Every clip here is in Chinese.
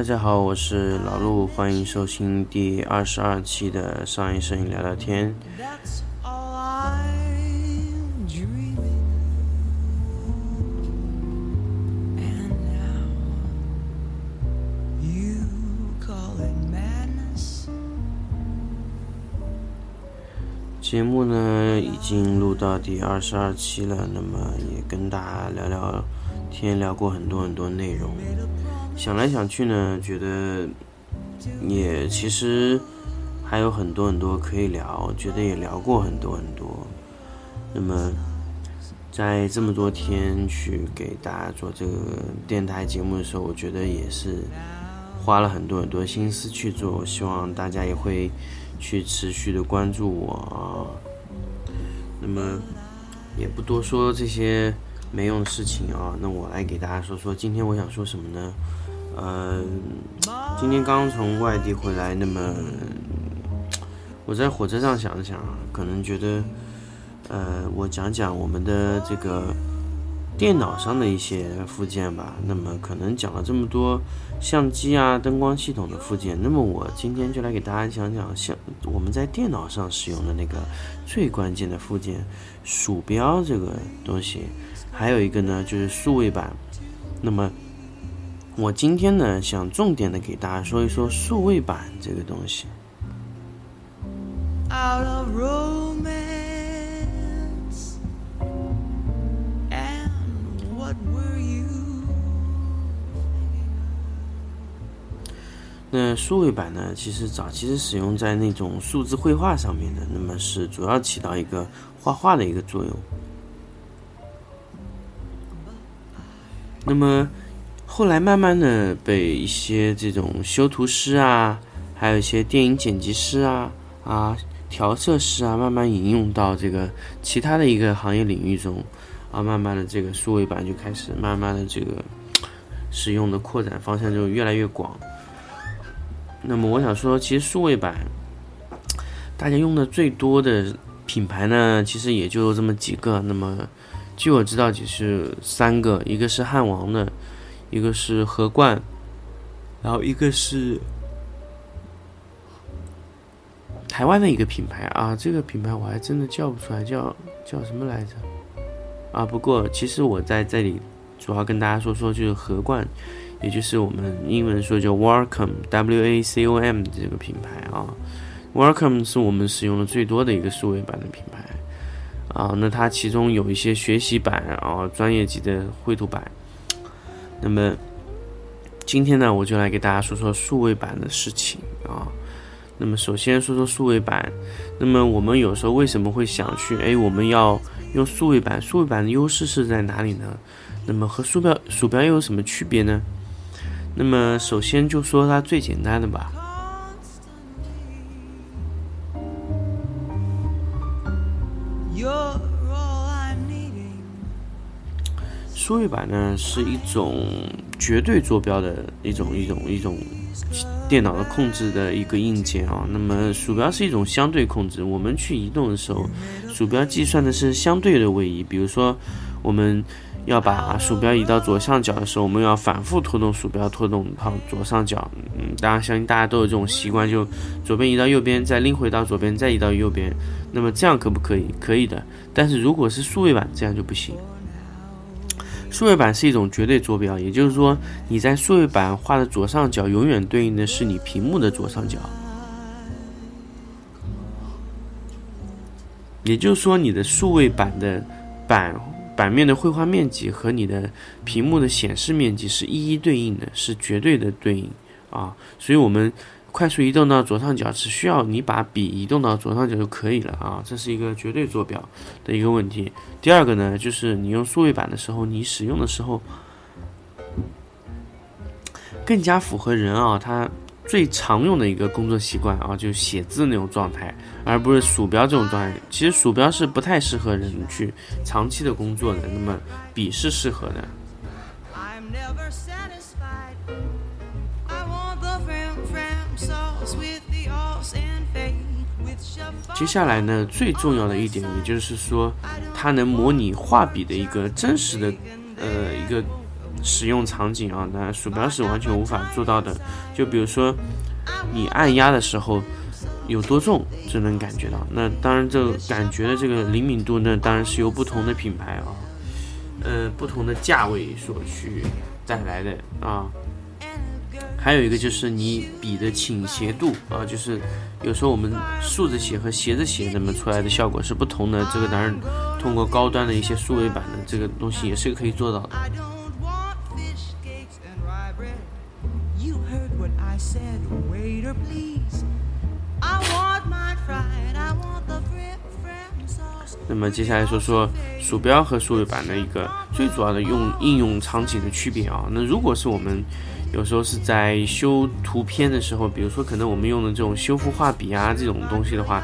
大家好，我是老陆，欢迎收听第二十二期的商业摄影聊聊天。节目呢已经录到第二十二期了，那么也跟大家聊聊天，聊过很多很多内容。想来想去呢，觉得也其实还有很多很多可以聊，觉得也聊过很多很多。那么在这么多天去给大家做这个电台节目的时候，我觉得也是花了很多很多心思去做，希望大家也会。去持续的关注我，那么也不多说这些没用的事情啊，那我来给大家说说今天我想说什么呢？呃，今天刚从外地回来，那么我在火车上想了想，可能觉得，呃，我讲讲我们的这个。电脑上的一些附件吧，那么可能讲了这么多相机啊、灯光系统的附件，那么我今天就来给大家讲讲像我们在电脑上使用的那个最关键的附件——鼠标这个东西，还有一个呢就是数位板。那么我今天呢想重点的给大家说一说数位板这个东西。那数位板呢？其实早期是使用在那种数字绘画上面的，那么是主要起到一个画画的一个作用。那么后来慢慢的被一些这种修图师啊，还有一些电影剪辑师啊、啊调色师啊，慢慢引用到这个其他的一个行业领域中，啊，慢慢的这个数位板就开始慢慢的这个使用的扩展方向就越来越广。那么我想说，其实数位板，大家用的最多的品牌呢，其实也就这么几个。那么，据我知道，就是三个，一个是汉王的，一个是和冠，然后一个是台湾的一个品牌啊。这个品牌我还真的叫不出来，叫叫什么来着？啊，不过其实我在这里主要跟大家说说，就是和冠。也就是我们英文说叫 Wacom，W A C O M 这个品牌啊，Wacom 是我们使用的最多的一个数位板的品牌啊。那它其中有一些学习版啊，专业级的绘图板。那么今天呢，我就来给大家说说数位板的事情啊。那么首先说说数位板，那么我们有时候为什么会想去？哎，我们要用数位板，数位板的优势是在哪里呢？那么和鼠标鼠标又有什么区别呢？那么，首先就说它最简单的吧。数位板呢是一种绝对坐标的一种一种一种电脑的控制的一个硬件啊。那么鼠标是一种相对控制，我们去移动的时候，鼠标计算的是相对的位移。比如说，我们。要把鼠标移到左上角的时候，我们要反复拖动鼠标，拖动到左上角。嗯，当然相信大家都有这种习惯，就左边移到右边，再拎回到左边，再移到右边。那么这样可不可以？可以的。但是如果是数位板，这样就不行。数位板是一种绝对坐标，也就是说，你在数位板画的左上角，永远对应的是你屏幕的左上角。也就是说，你的数位板的板。版面的绘画面积和你的屏幕的显示面积是一一对应的，是绝对的对应啊！所以，我们快速移动到左上角，只需要你把笔移动到左上角就可以了啊！这是一个绝对坐标的一个问题。第二个呢，就是你用数位板的时候，你使用的时候更加符合人啊，他。最常用的一个工作习惯啊，就写字那种状态，而不是鼠标这种状态。其实鼠标是不太适合人去长期的工作的，那么笔是适合的。接下来呢，最重要的一点，也就是说，它能模拟画笔的一个真实的。呃，一个使用场景啊，那鼠标是完全无法做到的。就比如说你按压的时候有多重，就能感觉到。那当然，这感觉的这个灵敏度呢，当然是由不同的品牌啊，呃，不同的价位所去带来的啊。还有一个就是你笔的倾斜度啊，就是有时候我们竖着写和斜着写，那么出来的效果是不同的。这个当然通过高端的一些数位板的这个东西也是可以做到的。那么接下来说说鼠标和数位板的一个最主要的用应用场景的区别啊。那如果是我们有时候是在修图片的时候，比如说可能我们用的这种修复画笔啊这种东西的话，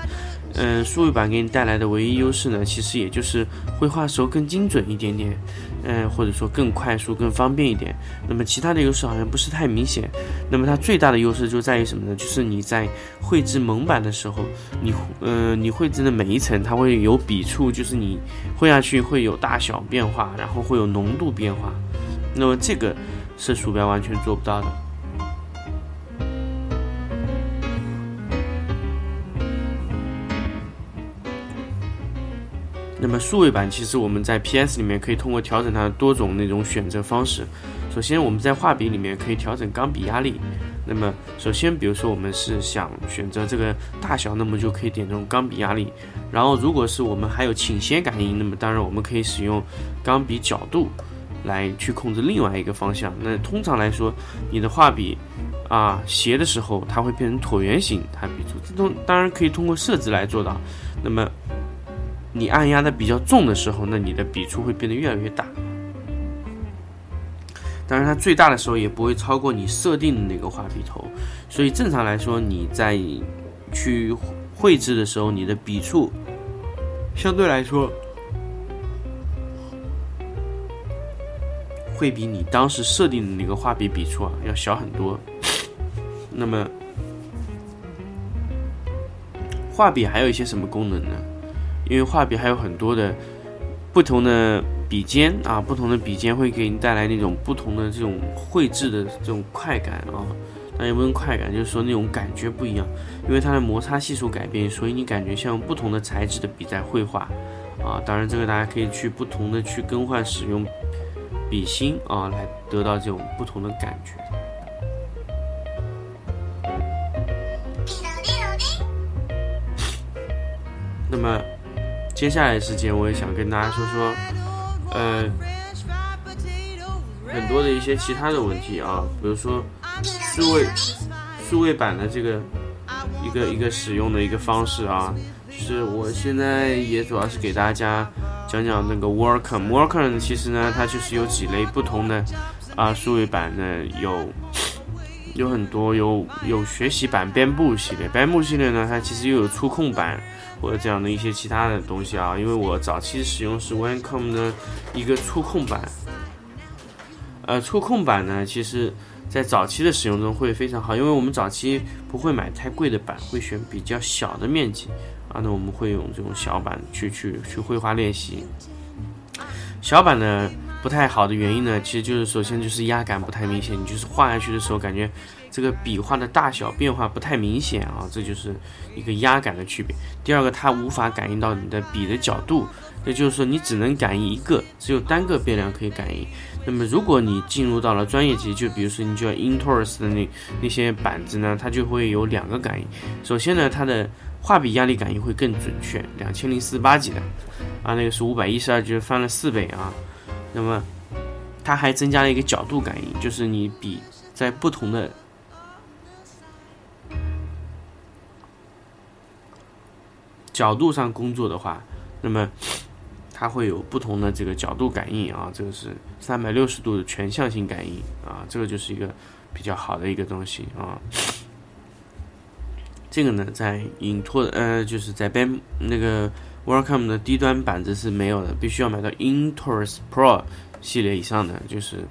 嗯，数位板给你带来的唯一优势呢，其实也就是绘画时候更精准一点点，嗯，或者说更快速、更方便一点。那么其他的优势好像不是太明显。那么它最大的优势就在于什么呢？就是你在绘制蒙版的时候，你，嗯，你绘制的每一层它会有笔触，就是你绘下去会有大小变化，然后会有浓度变化。那么这个。是鼠标完全做不到的。那么数位板其实我们在 PS 里面可以通过调整它的多种那种选择方式。首先我们在画笔里面可以调整钢笔压力。那么首先比如说我们是想选择这个大小，那么就可以点这种钢笔压力。然后如果是我们还有倾斜感应，那么当然我们可以使用钢笔角度。来去控制另外一个方向。那通常来说，你的画笔啊斜的时候，它会变成椭圆形，它笔触。这种当然可以通过设置来做到。那么你按压的比较重的时候，那你的笔触会变得越来越大。当然，它最大的时候也不会超过你设定的那个画笔头。所以正常来说，你在去绘制的时候，你的笔触相对来说。会比你当时设定的那个画笔笔触啊要小很多。那么，画笔还有一些什么功能呢？因为画笔还有很多的不同的笔尖啊，不同的笔尖会给你带来那种不同的这种绘制的这种快感啊。那也不用快感，就是说那种感觉不一样，因为它的摩擦系数改变，所以你感觉像不同的材质的笔在绘画啊。当然，这个大家可以去不同的去更换使用。笔芯啊，来得到这种不同的感觉。那么，接下来时间，我也想跟大家说说，呃，很多的一些其他的问题啊，比如说数位数位版的这个一个一个使用的一个方式啊，就是我现在也主要是给大家。讲讲那个 Worker，Worker 其实呢，它就是有几类不同的啊，数位版呢有有很多，有有学习版、编布系列，编布系列呢，它其实又有触控版或者这样的一些其他的东西啊。因为我早期使用是 Welcome 的一个触控版，呃，触控版呢，其实在早期的使用中会非常好，因为我们早期不会买太贵的板，会选比较小的面积。那我们会用这种小板去去去绘画练习。小板呢不太好的原因呢，其实就是首先就是压感不太明显，你就是画下去的时候感觉这个笔画的大小变化不太明显啊，这就是一个压感的区别。第二个，它无法感应到你的笔的角度，也就是说你只能感应一个，只有单个变量可以感应。那么如果你进入到了专业级，就比如说你就要 Intours 的那那些板子呢，它就会有两个感应。首先呢，它的画笔压力感应会更准确，两千零四十八级的，啊，那个是五百一十二，就是翻了四倍啊。那么，它还增加了一个角度感应，就是你笔在不同的角度上工作的话，那么它会有不同的这个角度感应啊。这个是三百六十度的全向性感应啊，这个就是一个比较好的一个东西啊。这个呢，在影拓呃，就是在 Ben 那个 Welcome 的低端板子是没有的，必须要买到 Intors Pro 系列以上的，就是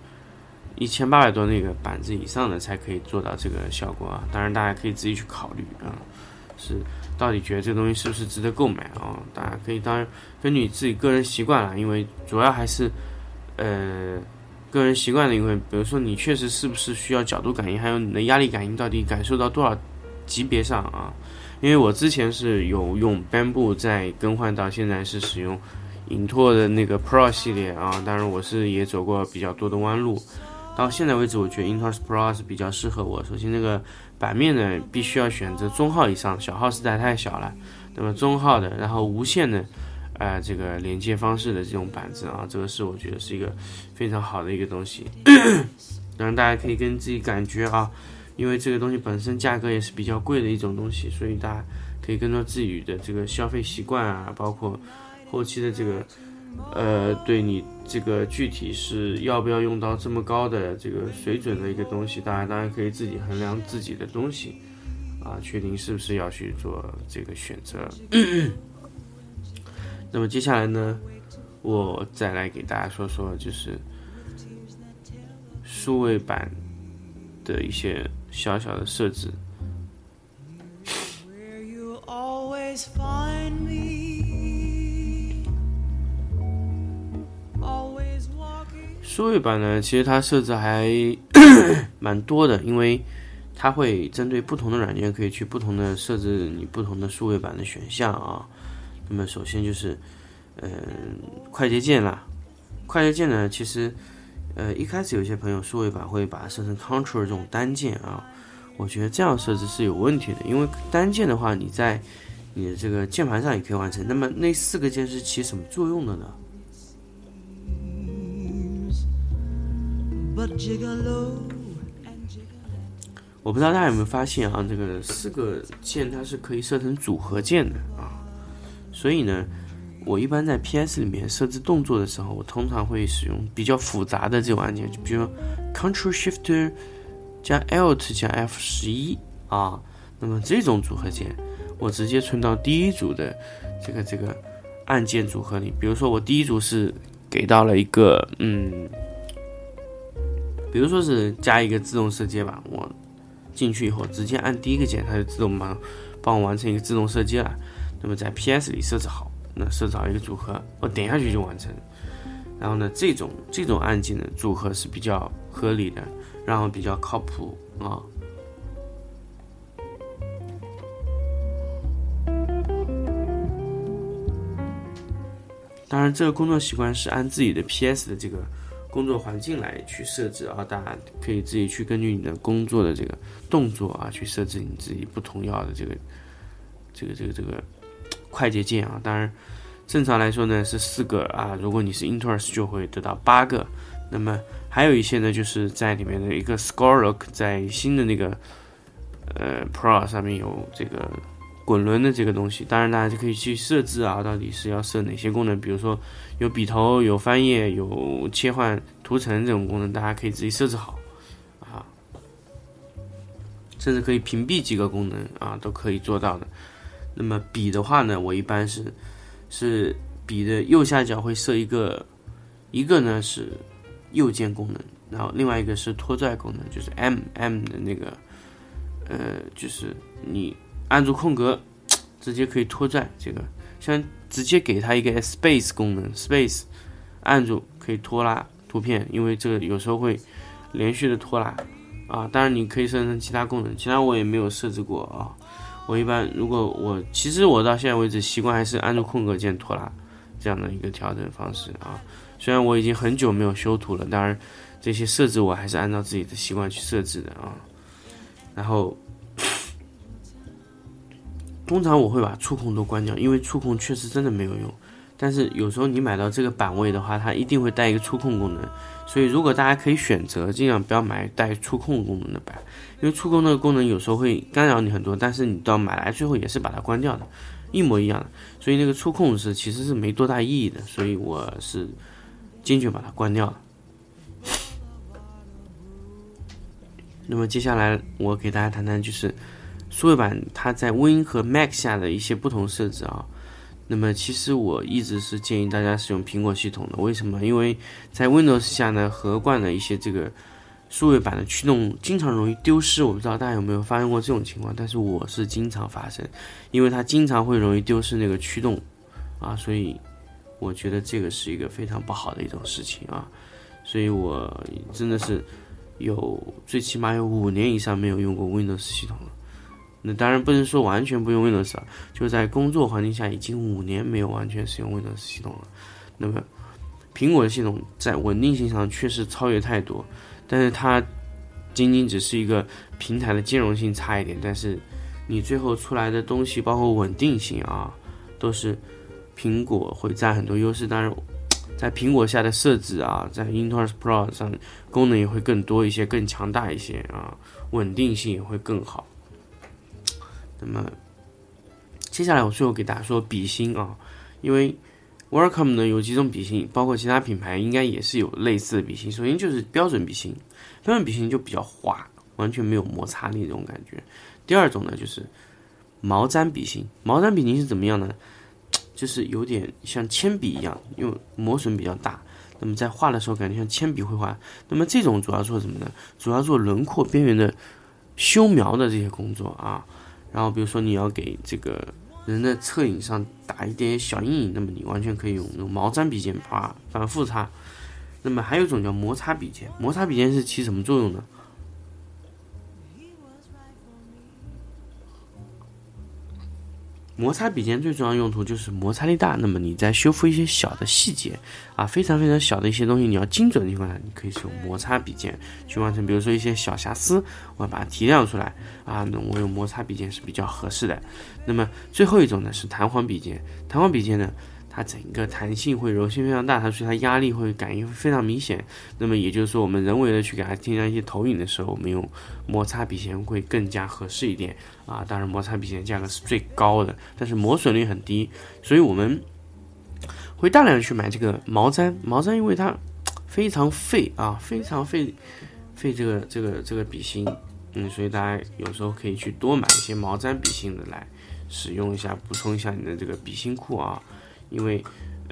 一千八百多那个板子以上的才可以做到这个效果啊。当然，大家可以自己去考虑啊，是到底觉得这个东西是不是值得购买啊？大家可以当然根据自己个人习惯了，因为主要还是呃。个人习惯的一部分。比如说你确实是不是需要角度感应，还有你的压力感应到底感受到多少级别上啊？因为我之前是有用 Bamboo，在更换到现在是使用影拓的那个 Pro 系列啊。当然我是也走过比较多的弯路。到现在为止，我觉得 Intuos Pro 是比较适合我。首先，这个版面呢，必须要选择中号以上，小号实在太小了。那么中号的，然后无线的，呃，这个连接方式的这种板子啊，这个是我觉得是一个非常好的一个东西。当然，大家可以跟自己感觉啊，因为这个东西本身价格也是比较贵的一种东西，所以大家可以跟着自己的这个消费习惯啊，包括后期的这个。呃，对你这个具体是要不要用到这么高的这个水准的一个东西，大家当然可以自己衡量自己的东西，啊，确定是不是要去做这个选择。那么接下来呢，我再来给大家说说，就是数位版的一些小小的设置。数位版呢，其实它设置还 蛮多的，因为它会针对不同的软件，可以去不同的设置你不同的数位版的选项啊。那么首先就是，嗯，快捷键啦。快捷键呢，其实，呃，一开始有些朋友数位版会把它设成 Control 这种单键啊，我觉得这样设置是有问题的，因为单键的话，你在你的这个键盘上也可以完成。那么那四个键是起什么作用的呢？我不知道大家有没有发现啊，这个四个键它是可以设成组合键的啊，所以呢，我一般在 PS 里面设置动作的时候，我通常会使用比较复杂的这种按键，就比如 Ctrl Shift 加 Alt 加 F 十一啊，那么这种组合键，我直接存到第一组的这个这个按键组合里。比如说我第一组是给到了一个嗯。比如说是加一个自动设接吧，我进去以后直接按第一个键，它就自动帮帮我完成一个自动设接了。那么在 PS 里设置好，那设置好一个组合，我点下去就完成。然后呢，这种这种按键的组合是比较合理的，然后比较靠谱啊。当然，这个工作习惯是按自己的 PS 的这个。工作环境来去设置啊，大家可以自己去根据你的工作的这个动作啊，去设置你自己不同要的这个这个这个这个快捷键啊。当然，正常来说呢是四个啊，如果你是 Intuos 就会得到八个。那么还有一些呢，就是在里面的一个 Score Lock，在新的那个呃 Pro 上面有这个。滚轮的这个东西，当然大家就可以去设置啊，到底是要设哪些功能？比如说有笔头、有翻页、有切换图层这种功能，大家可以自己设置好啊。甚至可以屏蔽几个功能啊，都可以做到的。那么笔的话呢，我一般是是笔的右下角会设一个，一个呢是右键功能，然后另外一个是拖拽功能，就是 M M 的那个，呃，就是你。按住空格，直接可以拖拽这个，像直接给它一个 space 功能，space 按住可以拖拉图片，因为这个有时候会连续的拖拉啊。当然你可以设成其他功能，其他我也没有设置过啊。我一般如果我其实我到现在为止习惯还是按住空格键拖拉这样的一个调整方式啊。虽然我已经很久没有修图了，当然这些设置我还是按照自己的习惯去设置的啊。然后。通常我会把触控都关掉，因为触控确实真的没有用。但是有时候你买到这个版位的话，它一定会带一个触控功能。所以如果大家可以选择，尽量不要买带触控功能的板，因为触控那个功能有时候会干扰你很多。但是你到买来最后也是把它关掉的，一模一样的。所以那个触控是其实是没多大意义的。所以我是坚决把它关掉了。那么接下来我给大家谈谈就是。数位板它在 Win 和 Mac 下的一些不同设置啊，那么其实我一直是建议大家使用苹果系统的。为什么？因为在 Windows 下呢，盒罐的一些这个数位板的驱动经常容易丢失。我不知道大家有没有发生过这种情况，但是我是经常发生，因为它经常会容易丢失那个驱动啊，所以我觉得这个是一个非常不好的一种事情啊。所以我真的是有最起码有五年以上没有用过 Windows 系统了。那当然不能说完全不用 Windows 啊，就在工作环境下已经五年没有完全使用 Windows 系统了。那么苹果的系统在稳定性上确实超越太多，但是它仅仅只是一个平台的兼容性差一点，但是你最后出来的东西，包括稳定性啊，都是苹果会占很多优势。当然，在苹果下的设置啊，在 Intel Pro 上功能也会更多一些，更强大一些啊，稳定性也会更好。那么，接下来我最后给大家说笔芯啊，因为 Wacom 呢有几种笔芯，包括其他品牌应该也是有类似的笔芯。首先就是标准笔芯，标准笔芯就比较滑，完全没有摩擦力这种感觉。第二种呢就是毛毡笔芯，毛毡笔芯是怎么样呢？就是有点像铅笔一样，因为磨损比较大，那么在画的时候感觉像铅笔绘画。那么这种主要做什么呢？主要做轮廓边缘的修描的这些工作啊。然后比如说你要给这个人的侧影上打一点小阴影，那么你完全可以用用毛毡笔尖把反复擦。那么还有一种叫摩擦笔尖，摩擦笔尖是起什么作用呢？摩擦笔尖最重要用途就是摩擦力大。那么你在修复一些小的细节啊，非常非常小的一些东西，你要精准的情况下，你可以使用摩擦笔尖去完成。比如说一些小瑕疵，我要把它提亮出来啊，那我用摩擦笔尖是比较合适的。那么最后一种呢是弹簧笔尖，弹簧笔尖呢。它整个弹性会柔性非常大，它所以它压力会感应非常明显。那么也就是说，我们人为的去给它添加一些投影的时候，我们用摩擦笔芯会更加合适一点啊。当然，摩擦笔芯价格是最高的，但是磨损率很低，所以我们会大量的去买这个毛毡。毛毡因为它非常费啊，非常费费这个这个这个笔芯，嗯，所以大家有时候可以去多买一些毛毡笔芯的来使用一下，补充一下你的这个笔芯库啊。因为，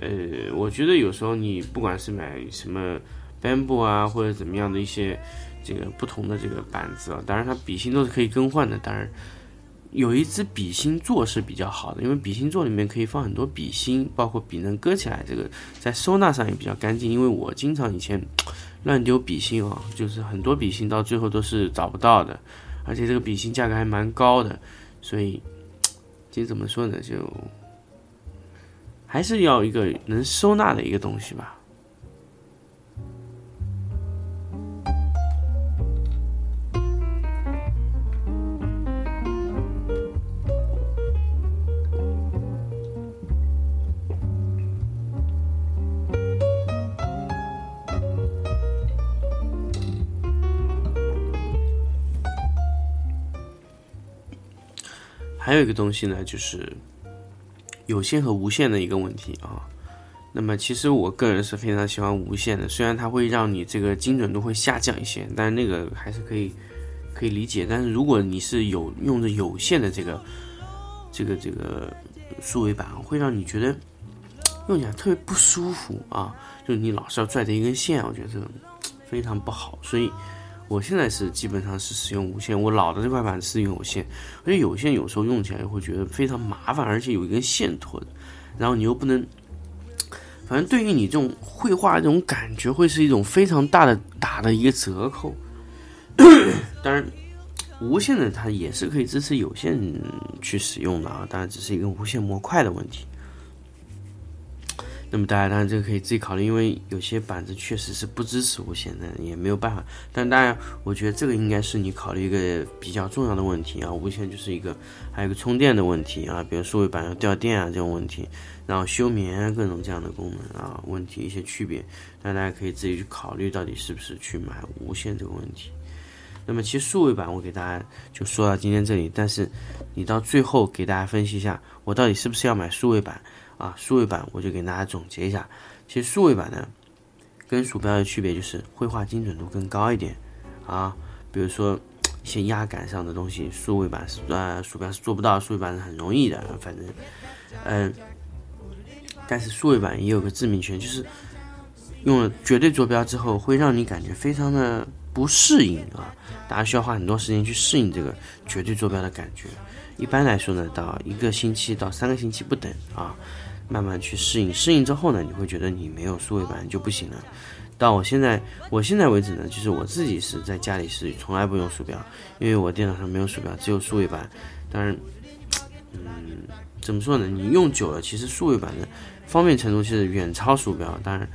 呃，我觉得有时候你不管是买什么 bamboo 啊，或者怎么样的一些这个不同的这个板子啊，当然它笔芯都是可以更换的。当然，有一支笔芯座是比较好的，因为笔芯座里面可以放很多笔芯，包括笔能搁起来，这个在收纳上也比较干净。因为我经常以前乱丢笔芯啊，就是很多笔芯到最后都是找不到的，而且这个笔芯价格还蛮高的，所以，其实怎么说呢，就。还是要一个能收纳的一个东西吧。还有一个东西呢，就是。有线和无线的一个问题啊，那么其实我个人是非常喜欢无线的，虽然它会让你这个精准度会下降一些，但是那个还是可以可以理解。但是如果你是有用着有线的这个这个这个数位板，会让你觉得用起来特别不舒服啊，就是你老是要拽着一根线，我觉得这个非常不好，所以。我现在是基本上是使用无线，我老的这块板是用有线，而且有线有时候用起来会觉得非常麻烦，而且有一根线拖着，然后你又不能，反正对于你这种绘画这种感觉，会是一种非常大的打的一个折扣。当然，无线的它也是可以支持有线去使用的啊，当然只是一个无线模块的问题。那么大家当然这个可以自己考虑，因为有些板子确实是不支持无线的，也没有办法。但当然，我觉得这个应该是你考虑一个比较重要的问题啊。无线就是一个，还有一个充电的问题啊，比如数位板要掉电啊这种问题，然后休眠啊各种这样的功能啊问题一些区别，那大家可以自己去考虑到底是不是去买无线这个问题。那么其实数位板我给大家就说到今天这里，但是你到最后给大家分析一下，我到底是不是要买数位板？啊，数位板我就给大家总结一下，其实数位板呢，跟鼠标的区别就是绘画精准度更高一点啊。比如说一些压感上的东西，数位板是呃鼠标是做不到，数位板是很容易的。反正，嗯，但是数位板也有个致命缺，就是用了绝对坐标之后，会让你感觉非常的不适应啊。大家需要花很多时间去适应这个绝对坐标的感觉。一般来说呢，到一个星期到三个星期不等啊。慢慢去适应，适应之后呢，你会觉得你没有数位板就不行了。到我现在，我现在为止呢，就是我自己是在家里是从来不用鼠标，因为我电脑上没有鼠标，只有数位板。当然，嗯，怎么说呢？你用久了，其实数位板的方便程度是远超鼠标。当然，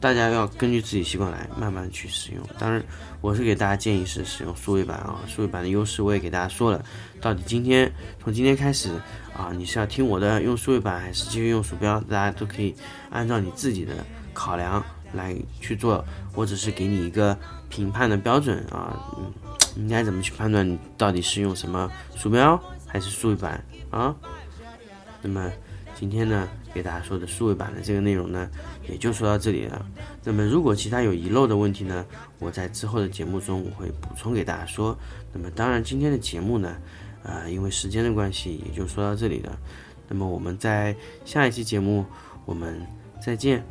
大家要根据自己习惯来慢慢去使用。当然，我是给大家建议是使用数位板啊，数位板的优势我也给大家说了。到底今天从今天开始啊，你是要听我的用数位板，还是继续用鼠标？大家都可以按照你自己的考量来去做。我只是给你一个评判的标准啊，嗯，应该怎么去判断你到底是用什么鼠标还是数位板啊？那么今天呢，给大家说的数位板的这个内容呢，也就说到这里了。那么如果其他有遗漏的问题呢，我在之后的节目中我会补充给大家说。那么当然今天的节目呢，啊，因为时间的关系，也就说到这里了。那么我们在下一期节目我们再见。